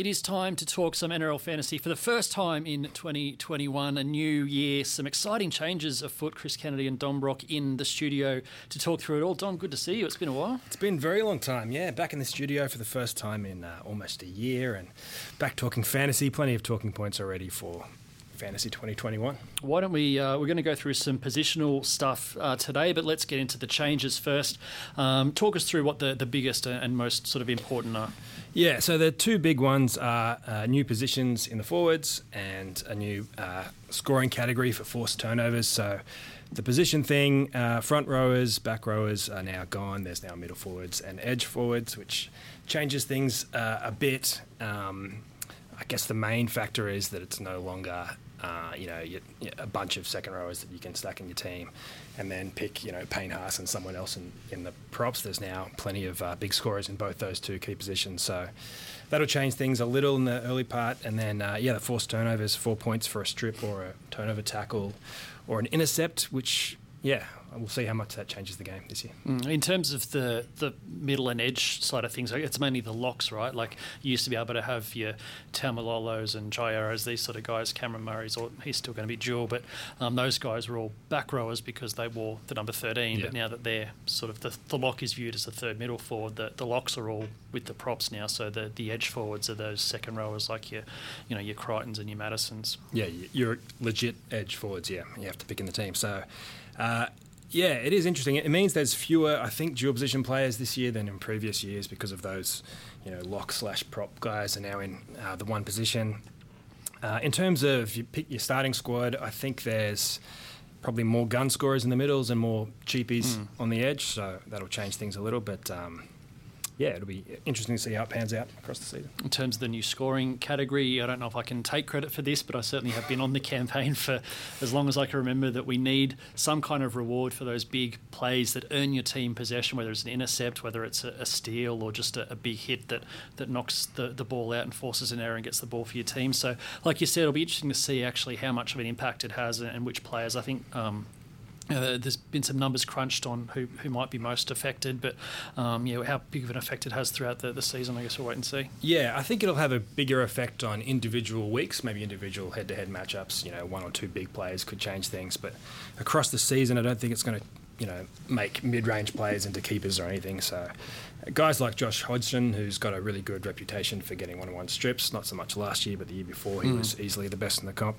It is time to talk some NRL fantasy for the first time in 2021, a new year, some exciting changes afoot. Chris Kennedy and Dom Brock in the studio to talk through it all. Dom, good to see you. It's been a while. It's been a very long time, yeah. Back in the studio for the first time in uh, almost a year and back talking fantasy. Plenty of talking points already for Fantasy 2021. Why don't we? Uh, we're going to go through some positional stuff uh, today, but let's get into the changes first. Um, talk us through what the, the biggest and most sort of important are. Yeah, so the two big ones are uh, new positions in the forwards and a new uh, scoring category for forced turnovers. So the position thing, uh, front rowers, back rowers are now gone. There's now middle forwards and edge forwards, which changes things uh, a bit. Um, I guess the main factor is that it's no longer uh, you know, you, you, a bunch of second rowers that you can stack in your team, and then pick, you know, Payne Haas and someone else in, in the props. There's now plenty of uh, big scorers in both those two key positions, so that'll change things a little in the early part. And then, uh, yeah, the forced turnovers, four points for a strip or a turnover tackle or an intercept, which, yeah, we'll see how much that changes the game this year. Mm, in terms of the the middle and edge side of things, it's mainly the locks, right? Like you used to be able to have your Taumalolos and Jai Arrows, these sort of guys, Cameron Murray's, or he's still going to be dual, but um, those guys were all back rowers because they wore the number 13. Yeah. But now that they're sort of the, the lock is viewed as the third middle forward, the, the locks are all with the props now. So the, the edge forwards are those second rowers like your, you know, your Crichtons and your Mattersons. Yeah, you're legit edge forwards. Yeah, you have to pick in the team. So. Uh, yeah, it is interesting. It means there's fewer, I think, dual position players this year than in previous years because of those, you know, lock slash prop guys are now in uh, the one position. Uh, in terms of you pick your starting squad, I think there's probably more gun scorers in the middles and more cheapies mm. on the edge, so that'll change things a little. But um, yeah, it'll be interesting to see how it pans out across the season. In terms of the new scoring category, I don't know if I can take credit for this, but I certainly have been on the campaign for as long as I can remember that we need some kind of reward for those big plays that earn your team possession, whether it's an intercept, whether it's a, a steal, or just a, a, big hit that, that knocks the, the ball out and forces an error and gets the ball for your team. So, like you said, it'll be interesting to see actually how much of an impact it has and, and which players. I think um, uh, there's been some numbers crunched on who, who might be most affected, but um, yeah, how big of an effect it has throughout the, the season, I guess we'll wait and see. Yeah, I think it'll have a bigger effect on individual weeks, maybe individual head to head matchups. You know, one or two big players could change things, but across the season, I don't think it's going to you know make mid range players into keepers or anything. So guys like Josh Hodgson, who's got a really good reputation for getting one on one strips, not so much last year, but the year before, he mm. was easily the best in the comp.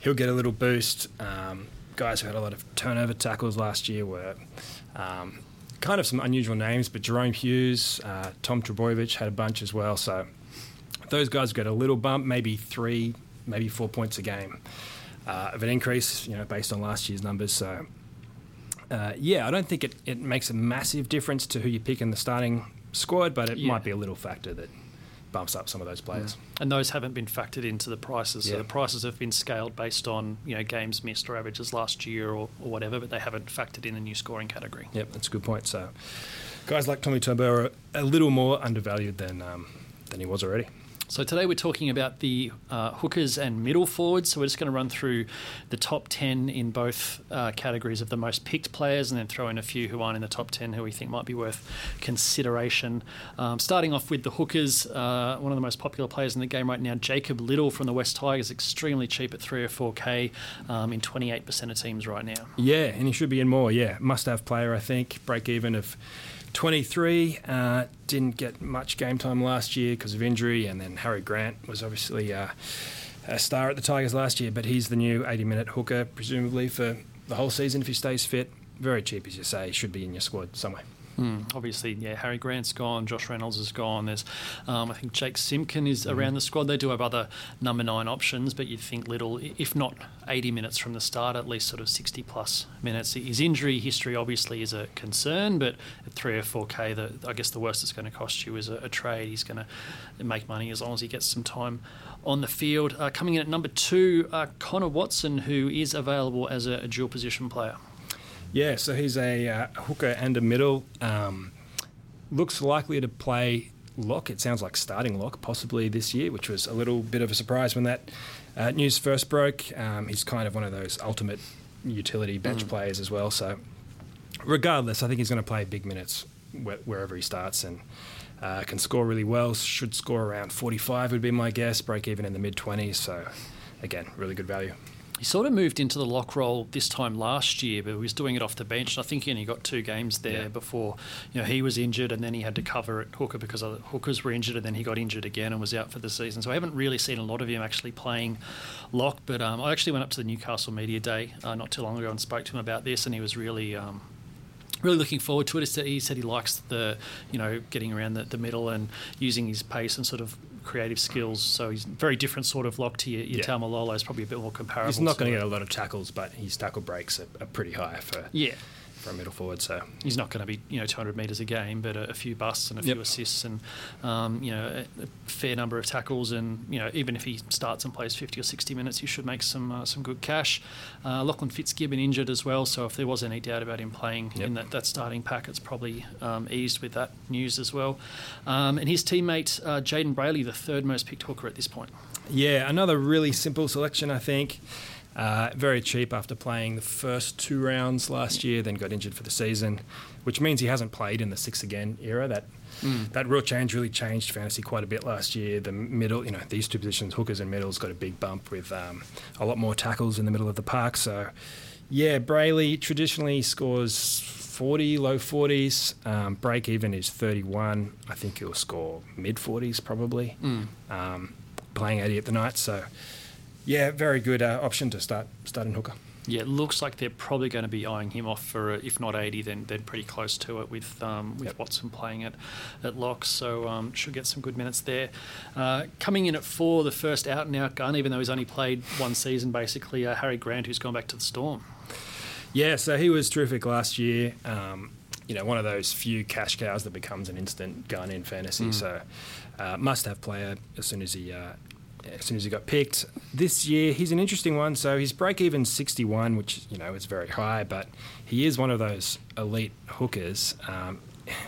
He'll get a little boost. Um, guys who had a lot of turnover tackles last year were um, kind of some unusual names, but Jahrome Hughes, uh, Tom Trbojevic had a bunch as well. So those guys got a little bump, maybe three, maybe four points a game uh, of an increase, you know, based on last year's numbers. So uh, yeah, I don't think it, it makes a massive difference to who you pick in the starting squad, but it yeah. might be a little factor that bumps up some of those players. Yeah. And those haven't been factored into the prices. Yeah. So the prices have been scaled based on you know games missed or averages last year or, or whatever, but they haven't factored in the new scoring category. Yep, that's a good point. So guys like Tommy Turbo are a little more undervalued than um, than he was already. So today we're talking about the uh, hookers and middle forwards. So we're just going to run through the top 10 in both uh, categories of the most picked players and then throw in a few who aren't in the top 10 who we think might be worth consideration. Um, starting off with the hookers, uh, one of the most popular players in the game right now, Jacob Liddle from the West Tigers, extremely cheap at 3 or 4K um, in 28% of teams right now. Yeah, and he should be in more. Yeah, must have player, I think. Break even of 23. Uh, didn't get much game time last year because of injury, and then Harry Grant was obviously uh, a star at the Tigers last year, but he's the new 80 minute hooker, presumably for the whole season if he stays fit. Very cheap, as you say, should be in your squad somewhere. Mm, obviously, yeah, Harry Grant's gone, Josh Reynolds is gone. There's, um, I think Jake Simpkin is mm. around the squad. They do have other number nine options, but you'd think Liddle, if not 80 minutes from the start, at least sort of 60 plus minutes. His injury history obviously is a concern, but at three or four k, the, I guess the worst it's going to cost you is a, a trade. He's going to make money as long as he gets some time on the field. Uh, coming in at number two, uh, Connor Watson, who is available as a, a dual position player. Yeah, so he's a uh, hooker and a middle. Um, looks likely to play lock. It sounds like starting lock possibly this year, which was a little bit of a surprise when that uh, news first broke. Um, he's kind of one of those ultimate utility bench mm. players as well. So, regardless, I think he's going to play big minutes wh- wherever he starts. And Uh, can score really well. Should score around 45 would be my guess. Break even in the mid 20s. So again, really good value. He sort of moved into the lock role this time last year, but he was doing it off the bench. And I think he only got two games there Yeah. before you know he was injured, and then he had to cover at hooker because other hookers were injured, and then he got injured again and was out for the season. So I haven't really seen a lot of him actually playing lock. But um, I actually went up to the Newcastle media day uh, not too long ago and spoke to him about this, and he was really. Um, Really looking forward to it. He said- He said he likes the, you know, getting around the, the middle and using his pace and sort of creative skills. So he's very different sort of lock to your, your Yeah. Taumalolo. is probably a bit more comparable. He's not going to get a lot of tackles, but his tackle breaks are, are pretty high for, Yeah, for a middle forward. So he's not going to be you know 200 metres a game, but a, a few busts and a Yep. few assists and um, you know a, a fair number of tackles. And you know even if he starts and plays 50 or 60 minutes, he should make some uh, some good cash. Uh, Lachlan Fitzgibbon injured as well, so if there was any doubt about him playing Yep. in that, that starting pack, it's probably um, eased with that news as well. Um, and his teammate uh, Jayden Brailey, the third most picked hooker at this point. Yeah, another really simple selection, I think. Uh, very cheap after playing the first two rounds last year, then got injured for the season, which means he hasn't played in the six again era. That that real change really changed fantasy quite a bit last year. The middle, you know, these two positions, hookers and middles, got a big bump with um, a lot more tackles in the middle of the park. So, yeah, Brailey traditionally scores 40, low 40s. Um, break even is 31. I think he'll score mid 40s probably um, playing 80 at the night. So, yeah, very good uh, option to start starting hooker. Yeah, it looks like they're probably going to be eyeing him off for, uh, if not 80, then then pretty close to it with um, with Yep. Watson playing at, at locks. So um, should get some good minutes there. Uh, coming in at four, the first out and out gun, even though he's only played one season, basically, uh, Harry Grant, who's gone back to the Storm. Yeah, so he was terrific last year. Um, you know, one of those few cash cows that becomes an instant gun in fantasy. So, uh, must have player as soon as he. As soon as he got picked this year, he's an interesting one. So his break even 61, which you know is very high, but he is one of those elite hookers. Um,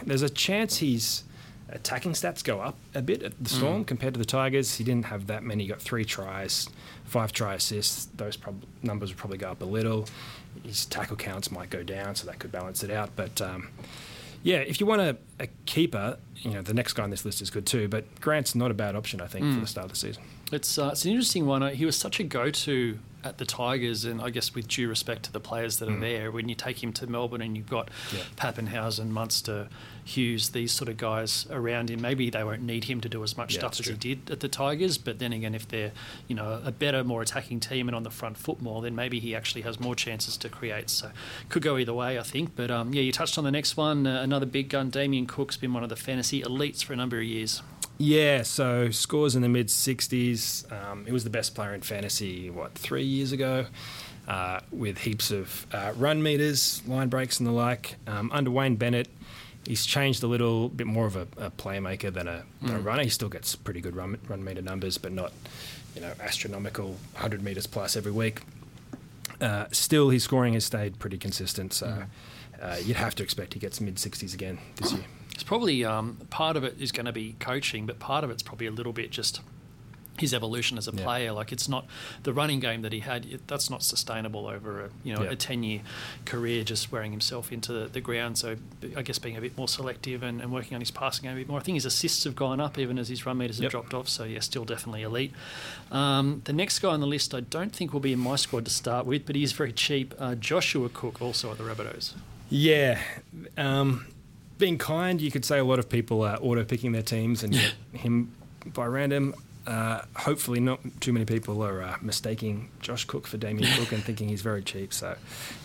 there's a chance his attacking stats go up a bit at the Storm compared to the Tigers. He didn't have that many. He got three tries, five try assists. Those prob- numbers would probably go up a little. His tackle counts might go down, so that could balance it out. But um, yeah, if you want a, a keeper, you know the next guy on this list is good too. But Grant's not a bad option, I think, for the start of the season. It's uh, it's an interesting one. Uh, He was such a go-to at the Tigers, and I guess with due respect to the players that are there, when you take him to Melbourne and you've got Yeah. Papenhuyzen, Munster, Hughes, these sort of guys around him, maybe they won't need him to do as much Yeah, stuff as true. he did at the Tigers. But then again, if they're you know a better, more attacking team and on the front foot more, then maybe he actually has more chances to create. So could go either way, I think. But um, yeah, you touched on the next one. Uh, another big gun, Damien Cook's been one of the fantasy elites for a number of years. Yeah, so scores in the mid 60s. Um, he was the best player in fantasy, what, three years ago, uh, with heaps of uh, run meters, line breaks, and the like. Um, under Wayne Bennett, he's changed a little bit more of a, a playmaker than a, than a runner. He still gets pretty good run, run meter numbers, but not, you know, astronomical 100 meters plus every week. Uh, still, his scoring has stayed pretty consistent, so uh, you'd have to expect he gets mid 60s again this year. It's probably um, part of it is going to be coaching, but part of it's probably a little bit just his evolution as a Yeah. player. Like it's not the running game that he had. It, that's not sustainable over a you know Yeah. a ten year career, just wearing himself into the, the ground. So I guess being a bit more selective and, and working on his passing game a bit more. I think his assists have gone up even as his run meters have Yep. dropped off. So yeah, still definitely elite. Um, the next guy on the list, I don't think will be in my squad to start with, but he is very cheap. Uh, Joshua Cook, also at the Rabbitohs. Yeah. Um, being kind, you could say a lot of people are auto picking their teams and get him by random. Uh, hopefully, not too many people are uh, mistaking Josh Cook for Damien Cook and thinking he's very cheap. So,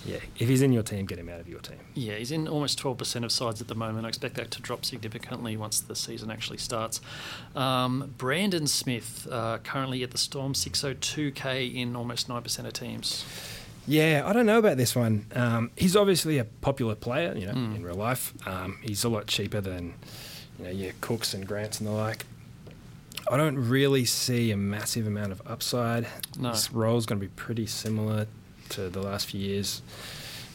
yeah, if he's in your team, get him out of your team. Yeah, he's in almost 12% of sides at the moment. I expect that to drop significantly once the season actually starts. Um, Brandon Smith, uh, currently at the Storm, 602k in almost 9% of teams. Yeah, I don't know about this one. Um, he's obviously a popular player, you know, in real life. Um, he's a lot cheaper than, you know, your Cooks and Grants and the like. I don't really see a massive amount of upside. No. His role's going to be pretty similar to the last few years.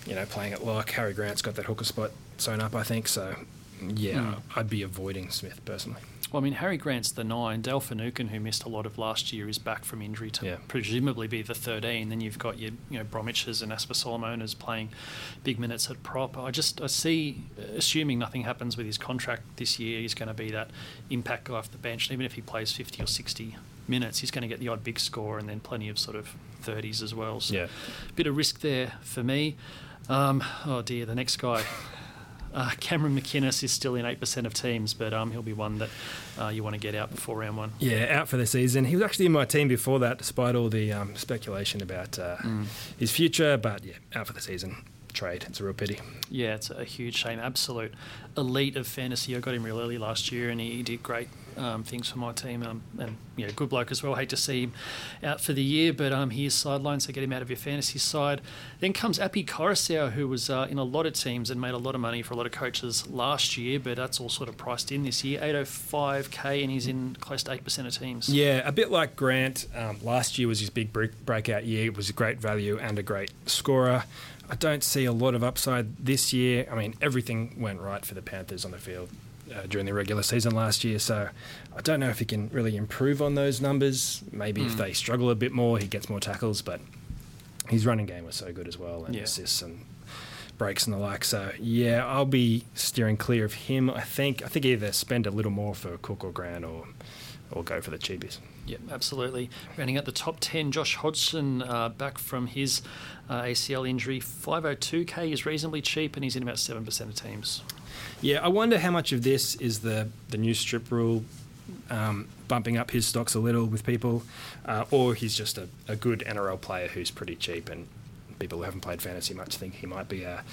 You know, playing at lock. Harry Grant's got that hooker spot sewn up, I think. So, yeah, Hmm. I'd be avoiding Smith personally. Well, I mean, Harry Grant's the nine. Dale Finucane, who missed a lot of last year, is back from injury to Yeah. presumably be the 13. Then you've got your, you know, Bromwich's and Asofa-Solomonas playing big minutes at prop. I just, I see, assuming nothing happens with his contract this year, he's going to be that impact guy off the bench. And even if he plays 50 or 60 minutes, he's going to get the odd big score and then plenty of sort of 30s as well. So Yeah. bit of risk there for me. Um, oh dear, the next guy. Uh, Cameron McInnes is still in 8% of teams, but um, he'll be one that uh, you want to get out before round one. Yeah, out for the season. He was actually in my team before that, despite all the um, speculation about uh, Mm. his future. But yeah, out for the season. Trade. It's a real pity. Yeah, it's a huge shame. Absolute elite of fantasy. I got him real early last year, and he did great um, things for my team. Um, and yeah, good bloke as well. Hate to see him out for the year, but um, he is sidelined, so get him out of your fantasy side. Then comes Api Koroisau, who was uh, in a lot of teams and made a lot of money for a lot of coaches last year, but that's all sort of priced in this year. 805k, and he's in close to 8% of teams. Yeah, a bit like Grant. Um, last year was his big breakout year. It was a great value and a great scorer. I don't see a lot of upside this year. I mean, everything went right for the Panthers on the field uh, during the regular season last year, so I don't know if he can really improve on those numbers. Maybe if Mm. they struggle a bit more, he gets more tackles, but his running game was so good as well, and Yeah. assists and breaks and the like. So yeah, I'll be steering clear of him. I think I think either spend a little more for Cook or Grant, or or go for the cheapies. Yep, absolutely. Rounding out the top 10, Josh Hodgson uh, back from his uh, ACL injury. 502k is reasonably cheap and he's in about 7% of teams. Yeah, I wonder how much of this is the the new strip rule um, bumping up his stocks a little with people, uh, or he's just a, a good NRL player who's pretty cheap and. People who haven't played fantasy much think he might be a,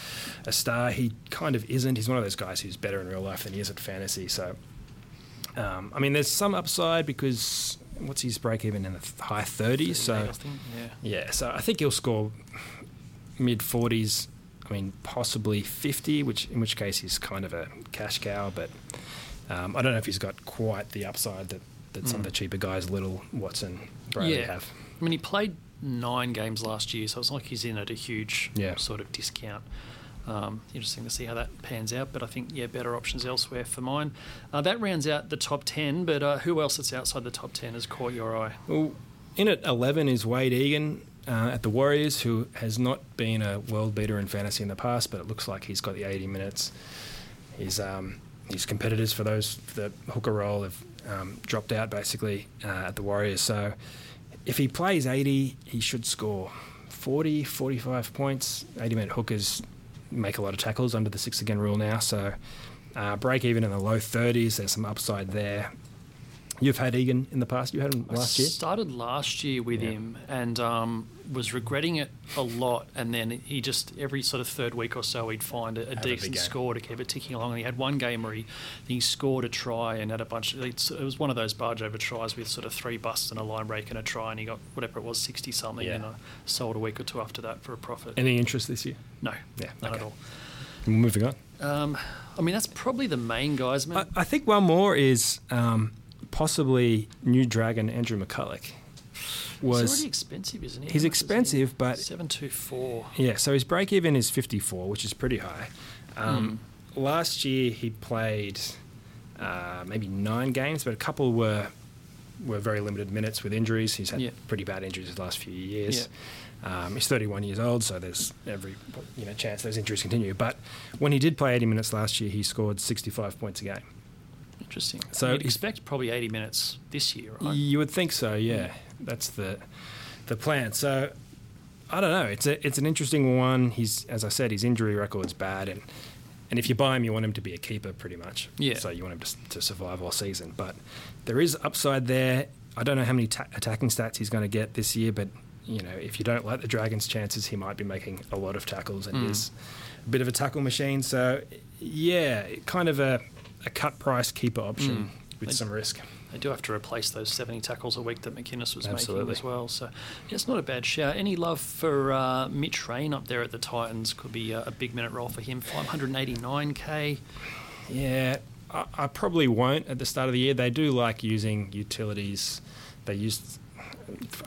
a star. He kind of isn't. He's one of those guys who's better in real life than he is at fantasy. So, um, I mean, there's some upside because what's his break even in the high 30s? So, 38, I think, yeah. yeah, so I think he'll score mid 40s. I mean, possibly 50, which in which case he's kind of a cash cow. But um, I don't know if he's got quite the upside that, that some of Mm. the cheaper guys, Liddle Watson, Bradley, Yeah. have. I mean, he played nine games last year, so it's like he's in at a huge Yeah. sort of discount. Um, interesting to see how that pans out, but I think, yeah, better options elsewhere for mine. Uh, that rounds out the top 10, but uh, who else that's outside the top 10 has caught your eye? Well, in at 11 is Wade Egan uh, at the Warriors, who has not been a world beater in fantasy in the past, but it looks like he's got the 80 minutes. His um, his competitors for those the hooker role have um, dropped out basically uh, at the Warriors. So if he plays 80, he should score 40, 45 points. 80 minute hookers make a lot of tackles under the six again rule now. So uh, break even in the low 30s. There's some upside there. You've had Egan in the past. You had him last I year. started last year with Yeah. him and um, was regretting it a lot. And then he just every sort of third week or so he'd find a, a decent game. score to keep it ticking along. And he had one game where he, he scored a try and had a bunch. Of, it was one of those barge over tries with sort of three busts and a line break and a try, and he got whatever it was sixty something. Yeah. And I sold a week or two after that for a profit. Any interest this year? no, Yeah, not okay. at all. Moving on. Um, I mean, that's probably the main guys. Man. I, I think one more is um, possibly New Dragon Andrew McCullough. he's Was already expensive, isn't he? he's is he? expensive, but seven two four. yeah. So his break even is fifty four, which is pretty high. Um, Hmm. Last year he played uh, maybe nine games, but a couple were were very limited minutes with injuries. He's had Yeah. pretty bad injuries the last few years. Um, he's 31 years old, so there's every you know chance those injuries continue. But when he did play 80 minutes last year, he scored 65 points a game. Interesting. So you'd expect probably 80 minutes this year, right? You would think so, yeah. That's the the plan. So I don't know. It's a it's an interesting one. He's as I said, his injury record's bad, and and if you buy him, you want him to be a keeper, pretty much. Yeah. So you want him to, to survive all season. But there is upside there. I don't know how many ta- attacking stats he's going to get this year, but you know, if you don't like the Dragons' chances, he might be making a lot of tackles, and Mm. he's a bit of a tackle machine. So yeah, kind of a a cut price keeper option Mm. with They- some risk. They do have to replace those 70 tackles a week that McInnes was Absolutely. making as well. So yeah, it's not a bad shout. Any love for uh, Mitch Rein up there at the Titans? Could be a, a big minute role for him. 589k. Yeah, I, I probably won't at the start of the year. They do like using utilities. They used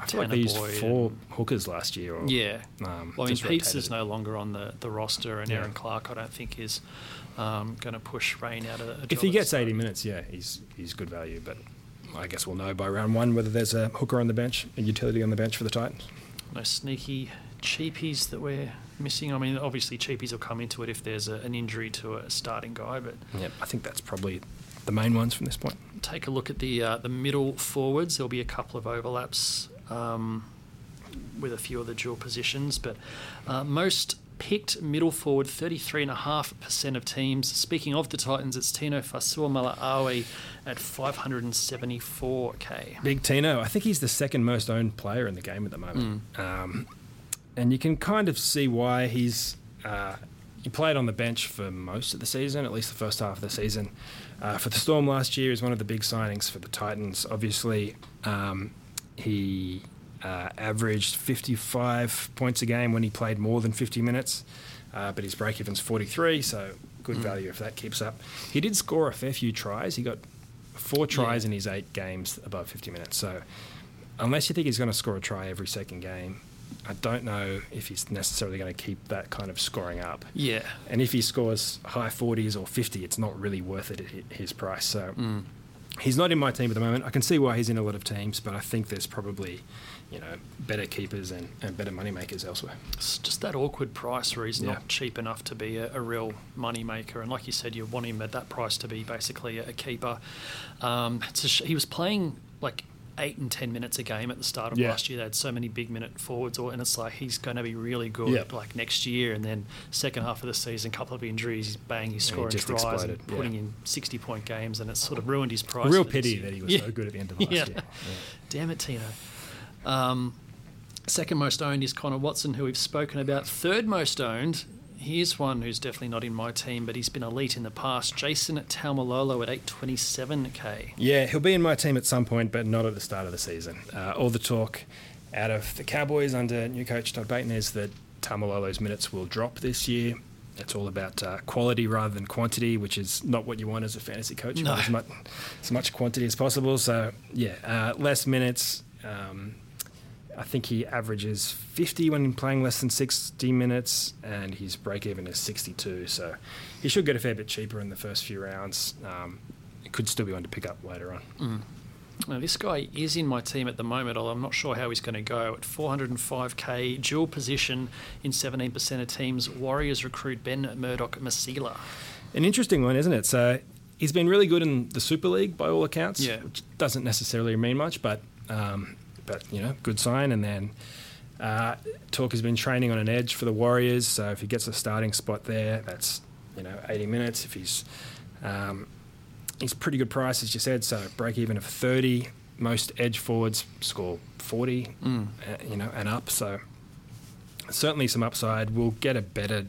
I feel like they used four hookers last year. Or, Yeah. Um, Well, I mean, Peats is no longer on the, the roster, and Yeah. Erin Clark, I don't think, is um, going to push Rein out of a If he gets 80 minutes, yeah, he's he's good value. But I guess we'll know by round one whether there's a hooker on the bench, a utility on the bench for the Titans. No sneaky cheapies that we're missing. I mean, obviously, cheapies will come into it if there's a, an injury to a starting guy, but Yep, I think that's probably the main ones from this point. take a look at the uh, the middle forwards. There'll be a couple of overlaps um, with a few of the dual positions, but uh, most picked middle forward, 33.5% of teams. Speaking of the Titans, it's Tino Fa'asuamaleaui at 574k. Big Tino, I think he's the second most owned player in the game at the moment. Um, and you can kind of see why he's. Uh, he played on the bench for most of the season, at least the first half of the season. Uh, for the Storm last year, was one of the big signings for the Titans. Obviously, um, he uh, averaged 55 points a game when he played more than 50 minutes, uh, but his break even's 43, so good value if that keeps up. He did score a fair few tries. He got four tries Yeah. in his eight games above 50 minutes. So, unless you think he's going to score a try every second game, I don't know if he's necessarily going to keep that kind of scoring up. Yeah. And if he scores high 40s or 50, it's not really worth it at his price. So Mm. He's not in my team at the moment. I can see why he's in a lot of teams, but I think there's probably, you know, better keepers and, and better money makers elsewhere. It's just that awkward price where he's Yeah. not cheap enough to be a, a real money maker. And like you said, you want him at that price to be basically a, a keeper. Um, a sh- he was playing like eight and ten minutes a game at the start of Yeah. last year. They had so many big minute forwards, or, and it's like he's going to be really good Yeah. like next year. And then second half of the season, couple of injuries, he's bang, he's he scoring just tries exploded, and putting in sixty point games, and it's sort of ruined his price. A real pity that he was so good at the end of last year. Damn it, Tino. Um, second most owned is Connor Watson, who we've spoken about. Third most owned, here's one who's definitely not in my team, but he's been elite in the past. Jason Taumalolo at 827k. Yeah, he'll be in my team at some point, but not at the start of the season. Uh, all the talk out of the Cowboys under new coach Todd Payten is that Taumalolo's minutes will drop this year. It's all about uh, quality rather than quantity, which is not what you want as a fantasy coach. You No. want as much, as much quantity as possible. So, yeah, uh, less minutes. Um, I think he averages 50 when playing less than 60 minutes, and his break even is 62. So he should get a fair bit cheaper in the first few rounds. Um, it could still be one to pick up later on. Now, this guy is in my team at the moment, although I'm not sure how he's going to go. At 405k, dual position in 17% of teams, Warriors recruit Ben Murdoch Masila. An interesting one, isn't it? So he's been really good in the Super League by all accounts, Yeah. which doesn't necessarily mean much, but um, but you know, good sign. And then uh, Talk has been training on an edge for the Warriors, so if he gets a starting spot there, that's you know 80 minutes. If he's um, he's pretty good price, as you said, so break even of 30. Most edge forwards score 40, Mm. uh, you know, and up. So certainly some upside. We'll get a better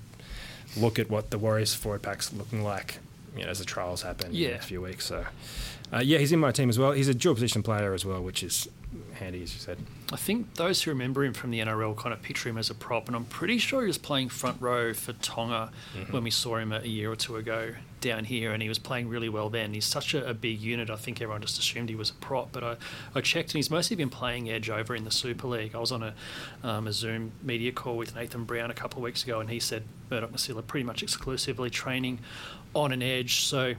look at what the Warriors forward pack's looking like, you know, as the trials happen in Yeah. the next few weeks. So, uh, yeah, he's in my team as well. He's a dual position player as well, which is handy, as you said. I think those who remember him from the NRL kind of picture him as a prop, and I'm pretty sure he was playing front row for Tonga when we saw him a, a year or two ago down here, and he was playing really well then. He's such a, a big unit, I think everyone just assumed he was a prop, but I, I checked, and he's mostly been playing edge over in the Super League. I was on a, um, a Zoom media call with Nathan Brown a couple of weeks ago, and he said Murdoch Masila pretty much exclusively training on an edge, so.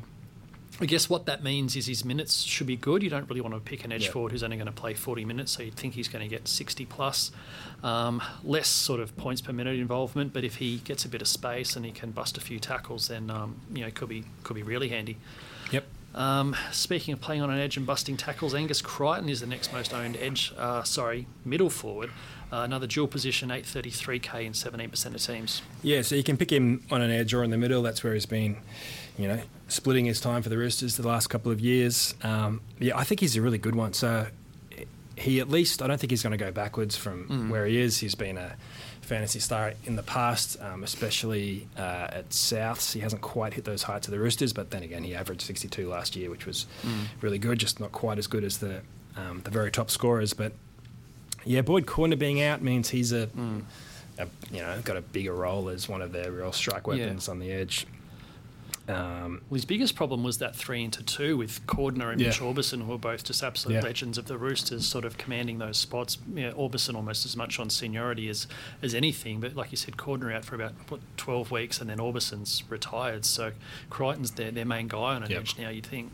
I guess what that means is his minutes should be good. You don't really want to pick an edge Yeah. forward who's only going to play 40 minutes, so you'd think he's going to get 60 plus. Um, less sort of points per minute involvement, but if he gets a bit of space and he can bust a few tackles, then um, you know could be could be really handy. Yep. Um, speaking of playing on an edge and busting tackles, Angus Crichton is the next most owned edge. Uh, sorry, middle forward. Uh, another dual position, 833k in 17% of teams. Yeah, so you can pick him on an edge or in the middle. That's where he's been, you know, splitting his time for the Roosters the last couple of years. Um, yeah, I think he's a really good one. So he at least, I don't think he's going to go backwards from where he is. He's been a fantasy star in the past, um, especially uh, at Souths. He hasn't quite hit those heights of the Roosters, but then again, he averaged 62 last year, which was really good, just not quite as good as the um, the very top scorers. But yeah, Boyd Cordner being out means he's a, a you know got a bigger role as one of their real strike Yeah. weapons on the edge. Um, Well, his biggest problem was that three into two with Cordner and Yeah. Mitch Aubusson, who are both just absolute Yeah. legends of the Roosters, sort of commanding those spots. Yeah, Orbison almost as much on seniority as, as anything, but like you said, Cordner out for about what, 12 weeks, and then Aubusson's retired. So Crichton's their, their main guy on an Yep. edge now, you'd think.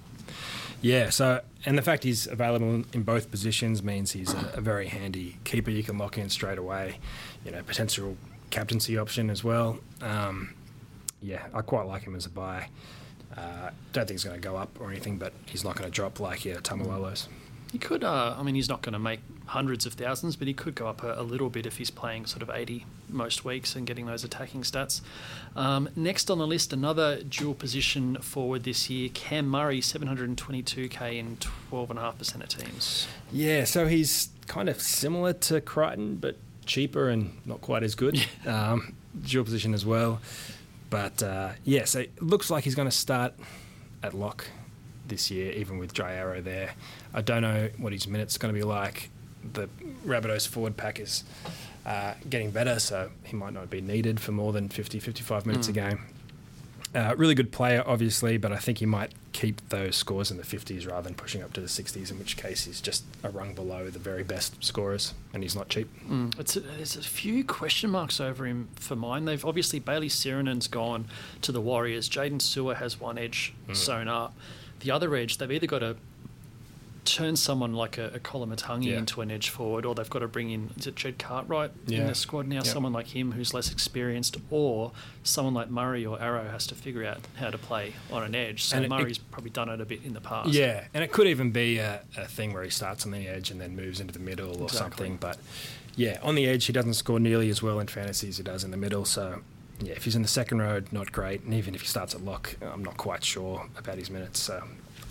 Yeah, so and the fact he's available in- in both positions means he's a, a very handy keeper you can lock in straight away. You know, potential captaincy option as well. Um, yeah, I quite like him as a buy. Uh, don't think he's going to go up or anything, but he's not going to drop like yeah, Taumalolo's. He could, uh, I mean, he's not going to make hundreds of thousands, but he could go up a, a little bit if he's playing sort of 80 most weeks and getting those attacking stats. Um, next on the list, another dual position forward this year, Cam Murray, 722k in 12.5% of teams. Yeah, so he's kind of similar to Crichton, but cheaper and not quite as good. um, dual position as well. But uh, yeah, so it looks like he's going to start at lock this year, even with Jai Arrow there. I don't know what his minutes going to be like. The Rabbitohs forward pack is uh, getting better, so he might not be needed for more than 50, 55 minutes a game. Uh, really good player, obviously, but I think he might keep those scores in the 50s rather than pushing up to the 60s, in which case he's just a rung below the very best scorers, and he's not cheap. Mm, it's a, there's a few question marks over him for mine. They've obviously Bayley Sironen's gone to the Warriors. Jaydn Su'A has one edge Mm. sewn up. The other edge, they've either got to turn someone like a, a Koloamatangi Yeah. into an edge forward, or they've got to bring in is it Jed Cartwright in the squad now, Yeah. someone like him who's less experienced, or someone like Murray or Arrow has to figure out how to play on an edge. So And it- Murray's probably done it a bit in the past. Yeah, and it could even be a, a thing where he starts on the edge and then moves into the middle or Exactly. something. But yeah, on the edge, he doesn't score nearly as well in fantasy as he does in the middle. So yeah, if he's in the second row, not great. And even if he starts at lock, I'm not quite sure about his minutes. So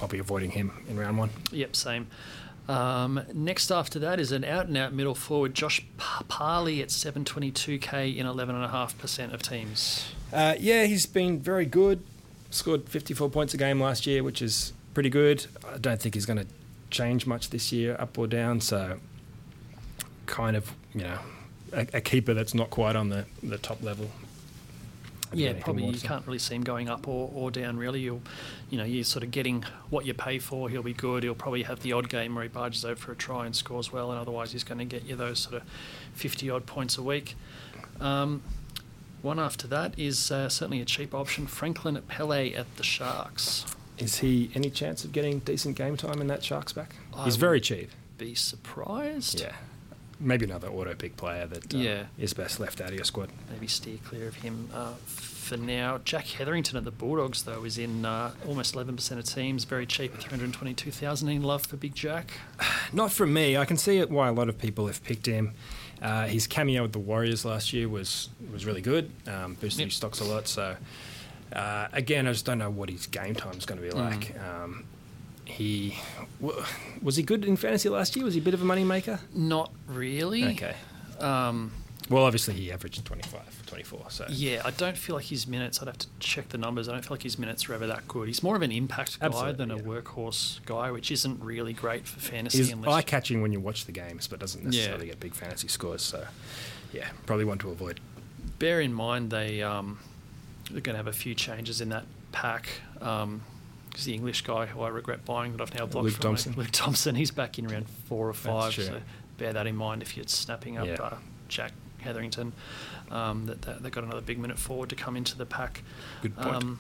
I'll be avoiding him in round one. Yep, same. Um, next after that is an out and out middle forward, Josh Parley at 722k in 11.5% of teams. Uh, yeah, he's been very good. Scored 54 points a game last year, which is pretty good. I don't think he's going to change much this year, up or down. So, kind of, you know, a, a keeper that's not quite on the, the top level. Yeah, probably you can't really see him going up or, or down. Really, you'll, you know, you're sort of getting what you pay for. He'll be good. He'll probably have the odd game where he barges over for a try and scores well, and otherwise he's going to get you those sort of 50 odd points a week. Um, one after that is uh, certainly a cheap option, Franklin at Pele at the Sharks. Is he any chance of getting decent game time in that Sharks back? I he's very cheap. Be surprised. Yeah. Maybe another auto pick player that uh, Yeah. is best left out of your squad. maybe steer clear of him uh, for now. Jack Hetherington at the Bulldogs, though, is in uh, almost 11% of teams, very cheap at 322,000. In love for Big Jack? Not from me. I can see it why a lot of people have picked him. Uh, his cameo with the Warriors last year was was really good. Um, boosted Yep. his stocks a lot. So uh, again, I just don't know what his game time is going to be like. Um, he was he good in fantasy last year? Was he a bit of a money maker? Not really. Okay. Um, Well, obviously he averaged 25, 24. So yeah, I don't feel like his minutes, I'd have to check the numbers. I don't feel like his minutes are ever that good. He's more of an impact guy Absolutely, than a workhorse guy, which isn't really great for fantasy he's eye catching when you watch the games, but doesn't necessarily Yeah. get big fantasy scores. So yeah, probably one to avoid. bear in mind they um, they're going to have a few changes in that pack. Because the English guy who I regret buying that I've now blocked Luke from Thompson. Luke Thompson, he's back in round four or five. So bear that in mind if you're snapping up Yeah. uh, Jack Hetherington. Um, that, that they've got another big minute forward to come into the pack. Good point. Um,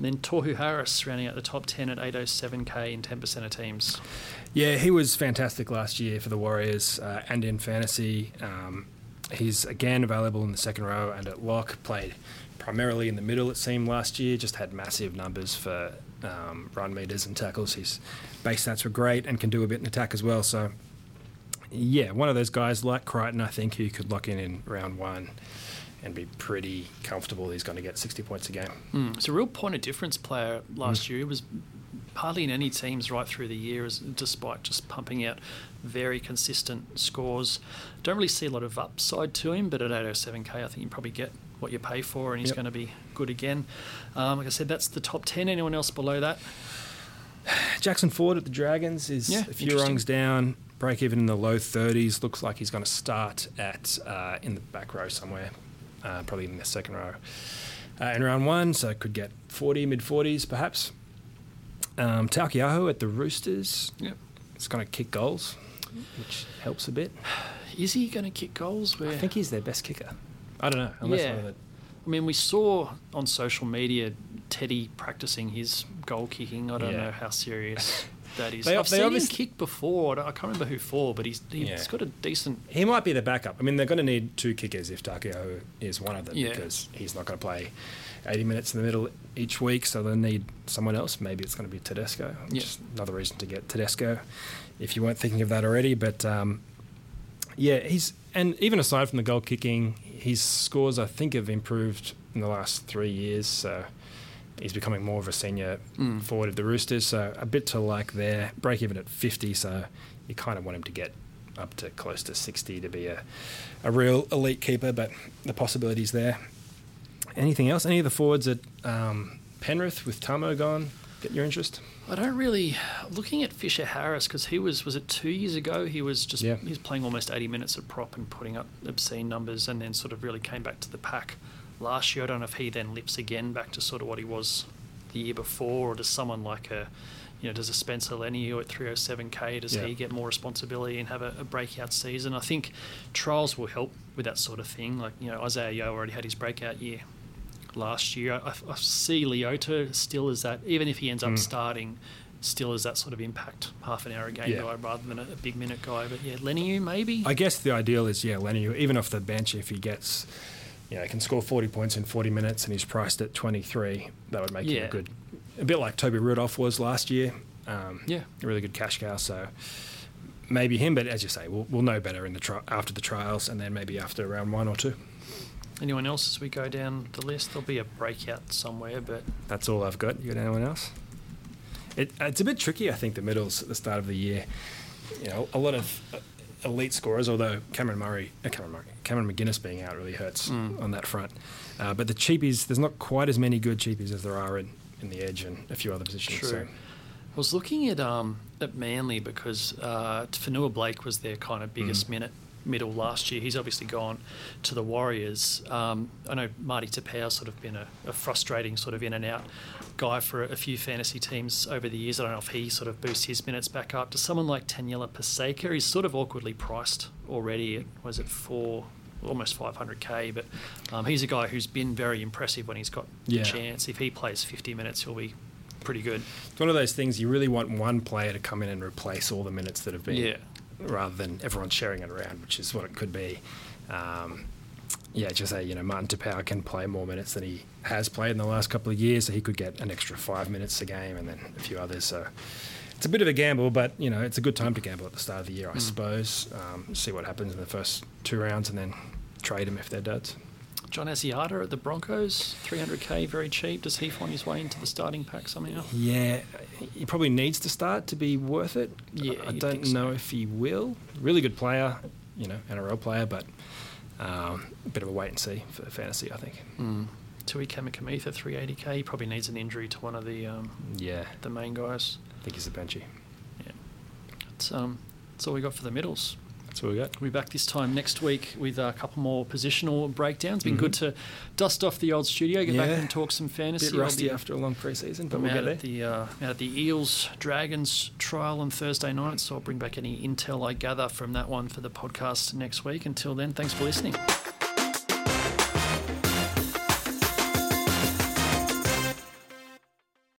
then Tohu Harris rounding out the top 10 at 807k in 10% of teams. Yeah, he was fantastic last year for the Warriors uh, and in fantasy. Um, he's again available in the second row and at lock. Played primarily in the middle, it seemed, last year. Just had massive numbers for um, run meters and tackles. His base stats were great and can do a bit in attack as well. So, yeah, one of those guys like Crichton, I think, who could lock in in round one and be pretty comfortable he's going to get 60 points a game. Mm. It's a real point of difference player last Mm. year. He was hardly in any teams right through the year, despite just pumping out very consistent scores. Don't really see a lot of upside to him, but at 807k, I think you probably get what you pay for, and he's Yep. going to be good again. Um, like I said, that's the top 10. Anyone else below that? Jackson Ford at the Dragons is Yeah, a few rungs down. Break even in the low 30s. Looks like he's going to start at uh, in the back row somewhere, uh, probably in the second row. uh, in round one, so could get 40, mid 40s perhaps. Um, Taukei'aho at the Roosters. Yep. It's going to kick goals, which helps a bit. Is he going to kick goals? Where I think he's their best kicker. I don't know. Unless Yeah. one of the, I mean, we saw on social media Teddy practicing his goal kicking. I don't Yeah. know how serious that is. They- I've they seen him kick before. I can't remember who for, but he's he's Yeah. got a decent. he might be the backup. I mean, they're going to need two kickers if Taukei'aho is one of them Yeah. because he's not going to play 80 minutes in the middle each week, so they'll need someone else. Maybe it's going to be Tedesco. Yeah. Just another reason to get Tedesco if you weren't thinking of that already. But um, yeah, he's and even aside from the goal kicking, his scores I think have improved in the last three years. So he's becoming more of a senior Mm. forward of the Roosters. So a bit to like there. Break even at 50. So you kind of want him to get up to close to 60 to be a, a real elite keeper. But the possibilities there. Anything else? Any of the forwards at um, Penrith with Tamou gone get your interest? I don't really looking at Fisher Harris because he was was it two years ago he was just Yeah. he was playing almost eighty minutes at prop and putting up obscene numbers and then sort of really came back to the pack last year. I don't know if he then lips again back to sort of what he was the year before, or does someone like a you know does a Spencer Leniu at three hundred seven k does Yeah. he get more responsibility and have a, a breakout season? I think trials will help with that sort of thing. Like you know Isaah Yeo already had his breakout year last year. I, I see Leota still as that, even if he ends up Mm. starting, still as that sort of impact half an hour a game Yeah. guy rather than a, a big minute guy. But yeah, Leniu maybe. I guess the ideal is yeah, Lenny, even off the bench, if he gets, you know, he can score 40 points in 40 minutes and he's priced at 23, that would make him a good, a bit like Toby Rudolf was last year. Um, Yeah. a really good cash cow. So maybe him, but as you say, we'll, we'll know better in the tri- after the trials and then maybe after round one or two. Anyone else as we go down the list? There'll be a breakout somewhere, but That's all I've got. You got anyone else? It, it's a bit tricky, I think, the middles at the start of the year. You know, a lot of uh, elite scorers, although Cameron Murray, uh, Cameron Murray, Cameron McInnes being out really hurts Mm. on that front. Uh, but the cheapies, there's not quite as many good cheapies as there are in, in the edge and a few other positions. True. So, I was looking at um at Manly because uh, Fonua-Blake was their kind of biggest Mm. minute middle last year. He's obviously gone to the Warriors. Um, I know Marty Taupau's sort of been a, a frustrating sort of in and out guy for a, a few fantasy teams over the years. I don't know if he sort of boosts his minutes back up to someone like Taniela Paseka. He's sort of awkwardly priced already. Was it four? Almost 500k, but um, he's a guy who's been very impressive when he's got Yeah. the chance. If he plays 50 minutes, he'll be pretty good. it's one of those things you really want one player to come in and replace all the minutes that have been, Yeah. Rather than everyone sharing it around, which is what it could be. Um, yeah, just say, you know, Martin Taupau can play more minutes than he has played in the last couple of years, so he could get an extra five minutes a game and then a few others. So it's a bit of a gamble, but, you know, it's a good time to gamble at the start of the year, I Mm. suppose. Um, see what happens in the first two rounds and then trade him if they're duds. John Asiata at the Broncos, 300k, very cheap. Does he find his way into the starting pack somehow? Yeah, he probably needs to start to be worth it. Yeah, I don't so. know if he will. Really good player, you know, NRL player, but um, a bit of a wait and see for fantasy, I think. Mm. Tui Kamikamica, 380k. He probably needs an injury to one of the um, Yeah, the main guys. I think he's a benchy. Yeah, that's um, that's all we got for the middles. That's what we got. We'll be back this time next week with a couple more positional breakdowns. Been Mhm. good to dust off the old studio, get back and talk some fantasy. bit rusty be- after a long preseason, but we'll get there. at the uh, out at the Eels Dragons trial on Thursday night, so I'll bring back any intel I gather from that one for the podcast next week. Until then, thanks for listening.